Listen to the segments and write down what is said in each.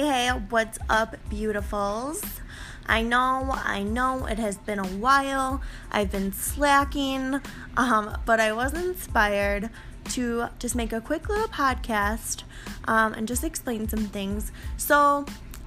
Hey, hey, what's up, beautifuls? I know, I know it has been a while. I've been slacking, um, but I was inspired to just make a quick little podcast um, and just explain some things. So,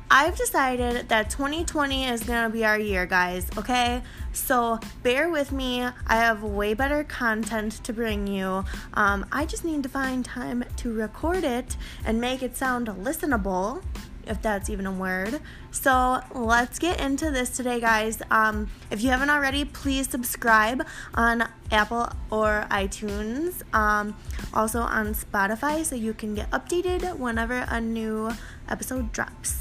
I've decided that 2020 is gonna be our year, guys, okay? So bear with me. I have way better content to bring you. Um, I just need to find time to record it and make it sound listenable if that's even a word. So let's get into this today, guys. Um, if you haven't already, please subscribe on Apple or iTunes, um, also on Spotify, so you can get updated whenever a new episode drops.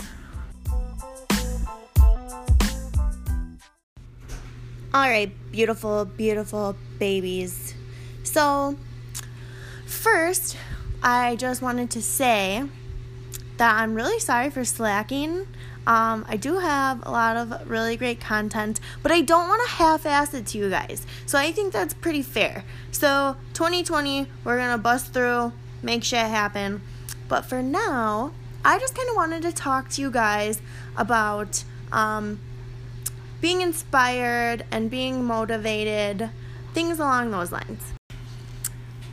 All right, beautiful, beautiful babies. So, first, I just wanted to say that I'm really sorry for slacking. Um, I do have a lot of really great content, but I don't want to half ass it to you guys. So I think that's pretty fair. So 2020, we're gonna bust through, make shit happen. But for now, I just kind of wanted to talk to you guys about um, being inspired and being motivated, things along those lines.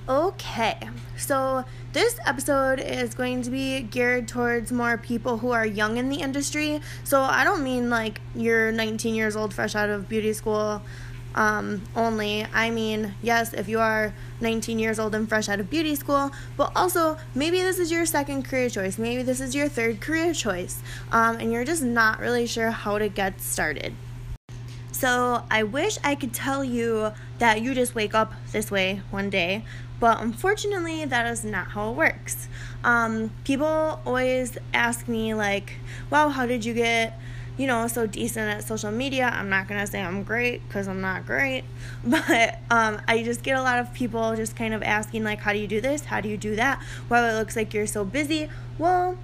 Okay, so this episode is going to be geared towards more people who are young in the industry. So I don't mean like you're 19 years old, fresh out of beauty school um, only. I mean, yes, if you are 19 years old and fresh out of beauty school, but also maybe this is your second career choice, maybe this is your third career choice, um, and you're just not really sure how to get started. So I wish I could tell you that you just wake up this way one day, but unfortunately, that is not how it works. Um, people always ask me, like, wow, how did you get, you know, so decent at social media? I'm not gonna say I'm great because I'm not great, but um, I just get a lot of people just kind of asking, like, how do you do this? How do you do that? Well, it looks like you're so busy. Well,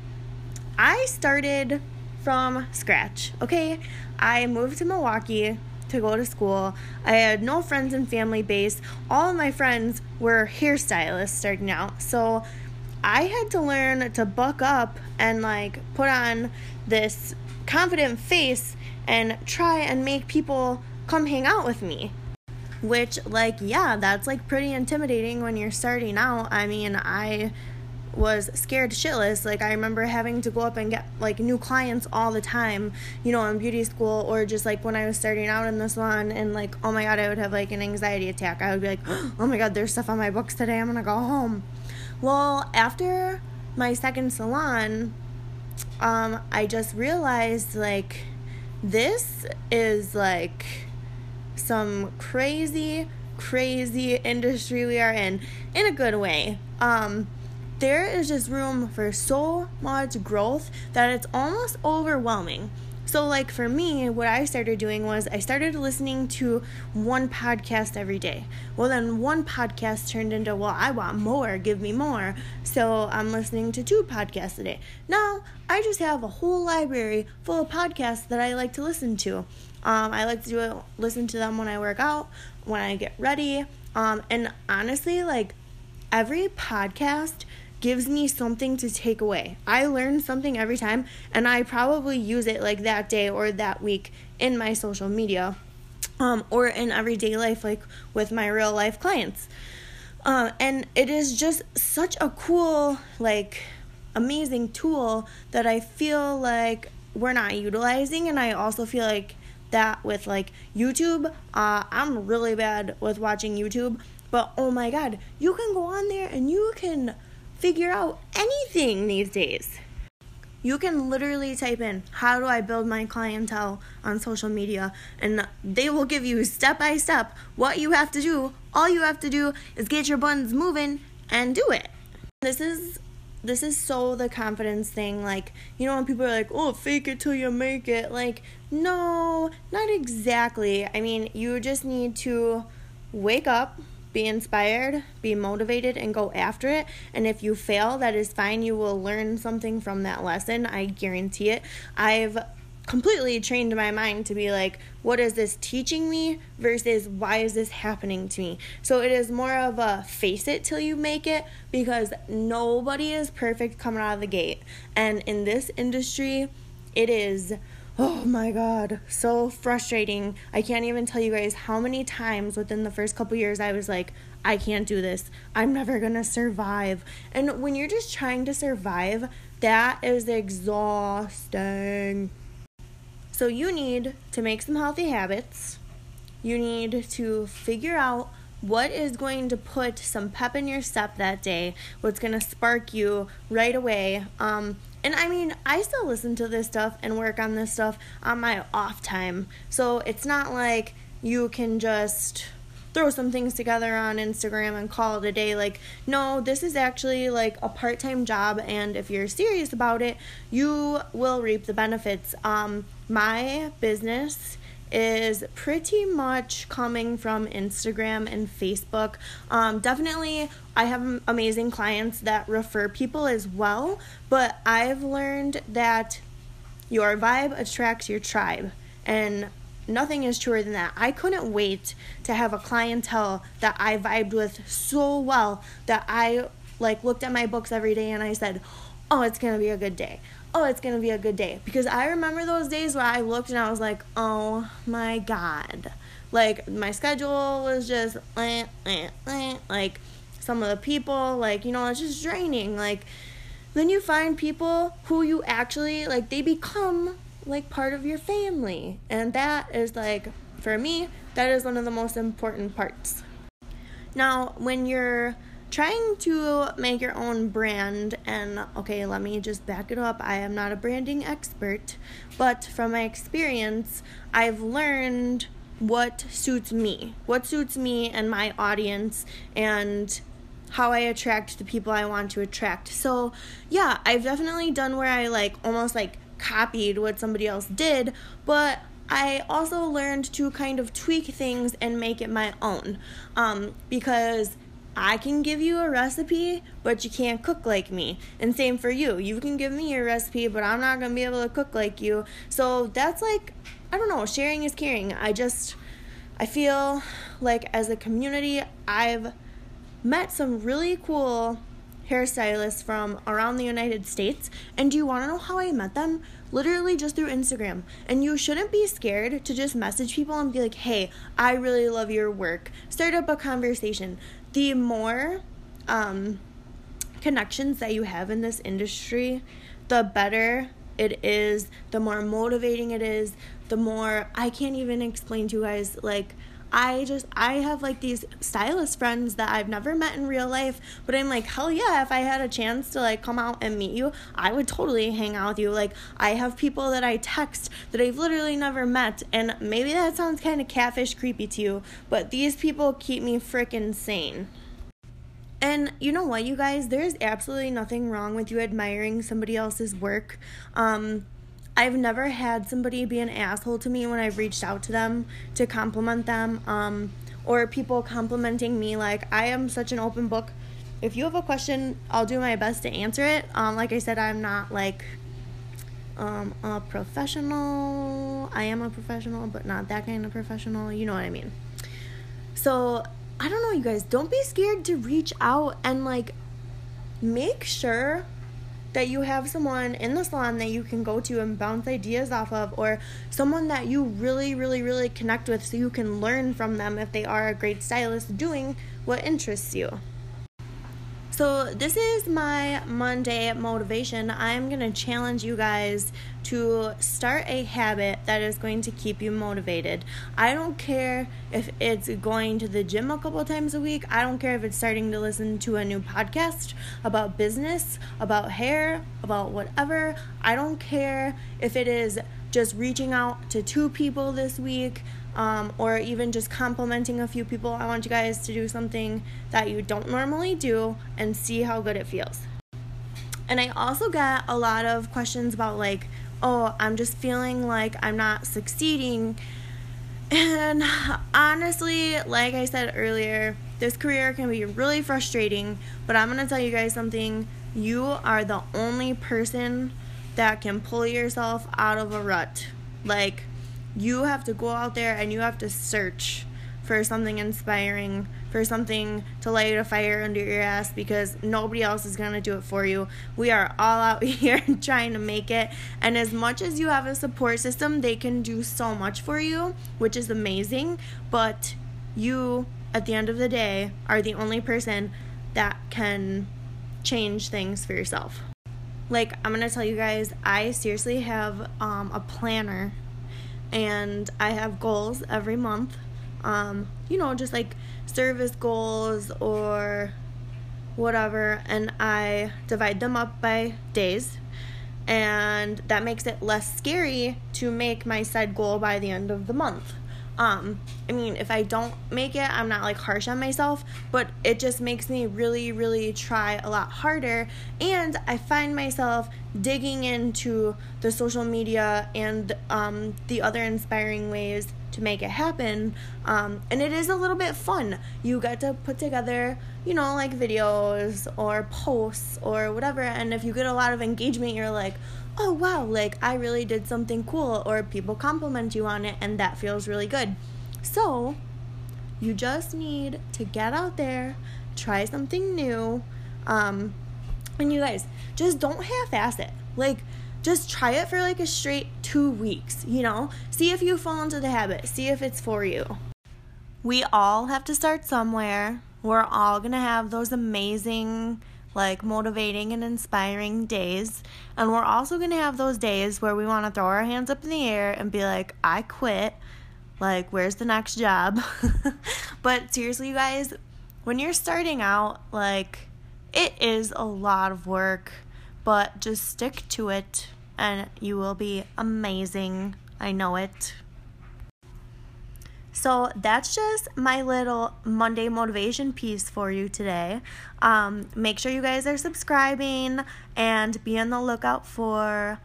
I started from scratch, okay? I moved to Milwaukee to go to school. I had no friends and family base. All of my friends were hairstylists starting out. So I had to learn to buck up and like put on this confident face and try and make people come hang out with me. Which, like, yeah, that's like pretty intimidating when you're starting out. I mean, I was scared shitless. Like I remember having to go up and get like new clients all the time, you know, in beauty school or just like when I was starting out in the salon and like oh my god, I would have like an anxiety attack. I would be like, "Oh my god, there's stuff on my books today. I'm going to go home." Well, after my second salon, um I just realized like this is like some crazy crazy industry we are in in a good way. Um there is just room for so much growth that it's almost overwhelming. So, like for me, what I started doing was I started listening to one podcast every day. Well, then one podcast turned into, well, I want more, give me more. So, I'm listening to two podcasts a day. Now, I just have a whole library full of podcasts that I like to listen to. Um, I like to do it, listen to them when I work out, when I get ready. Um, and honestly, like every podcast gives me something to take away. I learn something every time, and I probably use it like that day or that week in my social media um, or in everyday life, like with my real life clients. Uh, and it is just such a cool, like, amazing tool that I feel like we're not utilizing, and I also feel like that with like YouTube. Uh, I'm really bad with watching YouTube, but oh my god, you can go on there and you can figure out anything these days. You can literally type in, How do I build my clientele on social media? And they will give you step by step what you have to do. All you have to do is get your buttons moving and do it. This is this is so the confidence thing like you know when people are like oh fake it till you make it like no not exactly i mean you just need to wake up be inspired, be motivated, and go after it. And if you fail, that is fine. You will learn something from that lesson. I guarantee it. I've completely trained my mind to be like, what is this teaching me versus why is this happening to me? So it is more of a face it till you make it because nobody is perfect coming out of the gate. And in this industry, it is oh my god so frustrating. I can't even tell you guys how many times within the first couple years i was like i can't do this. I'm never gonna survive. And when you're just trying to survive that is exhausting. So you need to make some healthy habits. You need to figure out what is going to put some pep in your step that day what's going to spark you right away. Um, and I mean, I still listen to this stuff and work on this stuff on my off time. So it's not like you can just throw some things together on Instagram and call it a day. Like, no, this is actually like a part time job, and if you're serious about it, you will reap the benefits. Um, my business is pretty much coming from Instagram and Facebook. Um, definitely, I have amazing clients that refer people as well, but I've learned that your vibe attracts your tribe. And nothing is truer than that. I couldn't wait to have a clientele that I vibed with so well that I like looked at my books every day and I said, "Oh, it's going to be a good day oh, it's gonna be a good day. Because I remember those days where I looked and I was like, oh my god. Like, my schedule was just, eh, eh, eh. like, some of the people, like, you know, it's just draining. Like, then you find people who you actually, like, they become, like, part of your family. And that is, like, for me, that is one of the most important parts. Now, when you're trying to make your own brand and okay let me just back it up. I am not a branding expert but from my experience i've learned what suits me what suits me and my audience and how i attract the people i want to attract. So yeah i've definitely done where i like almost like copied what somebody else did but I also learned to kind of tweak things and make it my own. Um, because I can give you a recipe, but you can't cook like me. And same for you. You can give me your recipe, but I'm not going to be able to cook like you. So that's like, I don't know, sharing is caring. I just, I feel like as a community, I've met some really cool hairstylists from around the United States. And do you want to know how I met them? Literally just through Instagram. And you shouldn't be scared to just message people and be like, hey, I really love your work. Start up a conversation the more um, connections that you have in this industry, the better it is, the more motivating it is, the more I can't even explain to you guys like I just I have like these stylist friends that I've never met in real life, but I'm like, hell yeah, if I had a chance to like come out and meet you, I would totally hang out with you. Like I have people that I text that I've literally never met, and maybe that sounds kind of catfish creepy to you, but these people keep me freaking sane. And you know what, you guys? There's absolutely nothing wrong with you admiring somebody else's work. Um, I've never had somebody be an asshole to me when I've reached out to them to compliment them, um, or people complimenting me. Like, I am such an open book. If you have a question, I'll do my best to answer it. Um, like I said, I'm not like um, a professional. I am a professional, but not that kind of professional. You know what I mean. So, I don't know, you guys, don't be scared to reach out and like make sure that you have someone in the salon that you can go to and bounce ideas off of, or someone that you really, really, really connect with so you can learn from them if they are a great stylist doing what interests you. So, this is my Monday motivation. I'm going to challenge you guys to start a habit that is going to keep you motivated. I don't care if it's going to the gym a couple times a week. I don't care if it's starting to listen to a new podcast about business, about hair, about whatever. I don't care if it is just reaching out to two people this week um, or even just complimenting a few people. I want you guys to do something that you don't normally do and see how good it feels. And I also get a lot of questions about, like, oh, I'm just feeling like I'm not succeeding. And honestly, like I said earlier, this career can be really frustrating, but I'm gonna tell you guys something. You are the only person that can pull yourself out of a rut Like, you have to go out there and you have to search for something inspiring, for something to light a fire under your ass because nobody else is going to do it for you. We are all out here trying to make it. And as much as you have a support system, they can do so much for you, which is amazing. But you, at the end of the day, are the only person that can change things for yourself. Like, I'm gonna tell you guys, I seriously have um, a planner and I have goals every month. Um, you know, just like service goals or whatever, and I divide them up by days. And that makes it less scary to make my said goal by the end of the month. Um, I mean, if I don't make it, I'm not like harsh on myself, but it just makes me really, really try a lot harder. And I find myself digging into the social media and um, the other inspiring ways to make it happen. Um, and it is a little bit fun. You get to put together, you know, like videos or posts or whatever. And if you get a lot of engagement, you're like, oh wow, like I really did something cool, or people compliment you on it, and that feels really good. So, you just need to get out there, try something new, um, and you guys just don't half ass it. Like, just try it for like a straight two weeks, you know? See if you fall into the habit, see if it's for you. We all have to start somewhere. We're all gonna have those amazing like motivating and inspiring days. And we're also going to have those days where we want to throw our hands up in the air and be like, I quit. Like, where's the next job? but seriously, you guys, when you're starting out, like, it is a lot of work, but just stick to it and you will be amazing. I know it. So that's just my little Monday motivation piece for you today. Um, make sure you guys are subscribing and be on the lookout for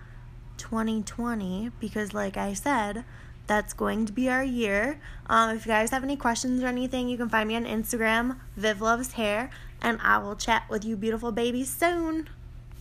2020 because, like I said, that's going to be our year. Um, if you guys have any questions or anything, you can find me on Instagram, Viv Loves Hair, and I will chat with you beautiful babies soon.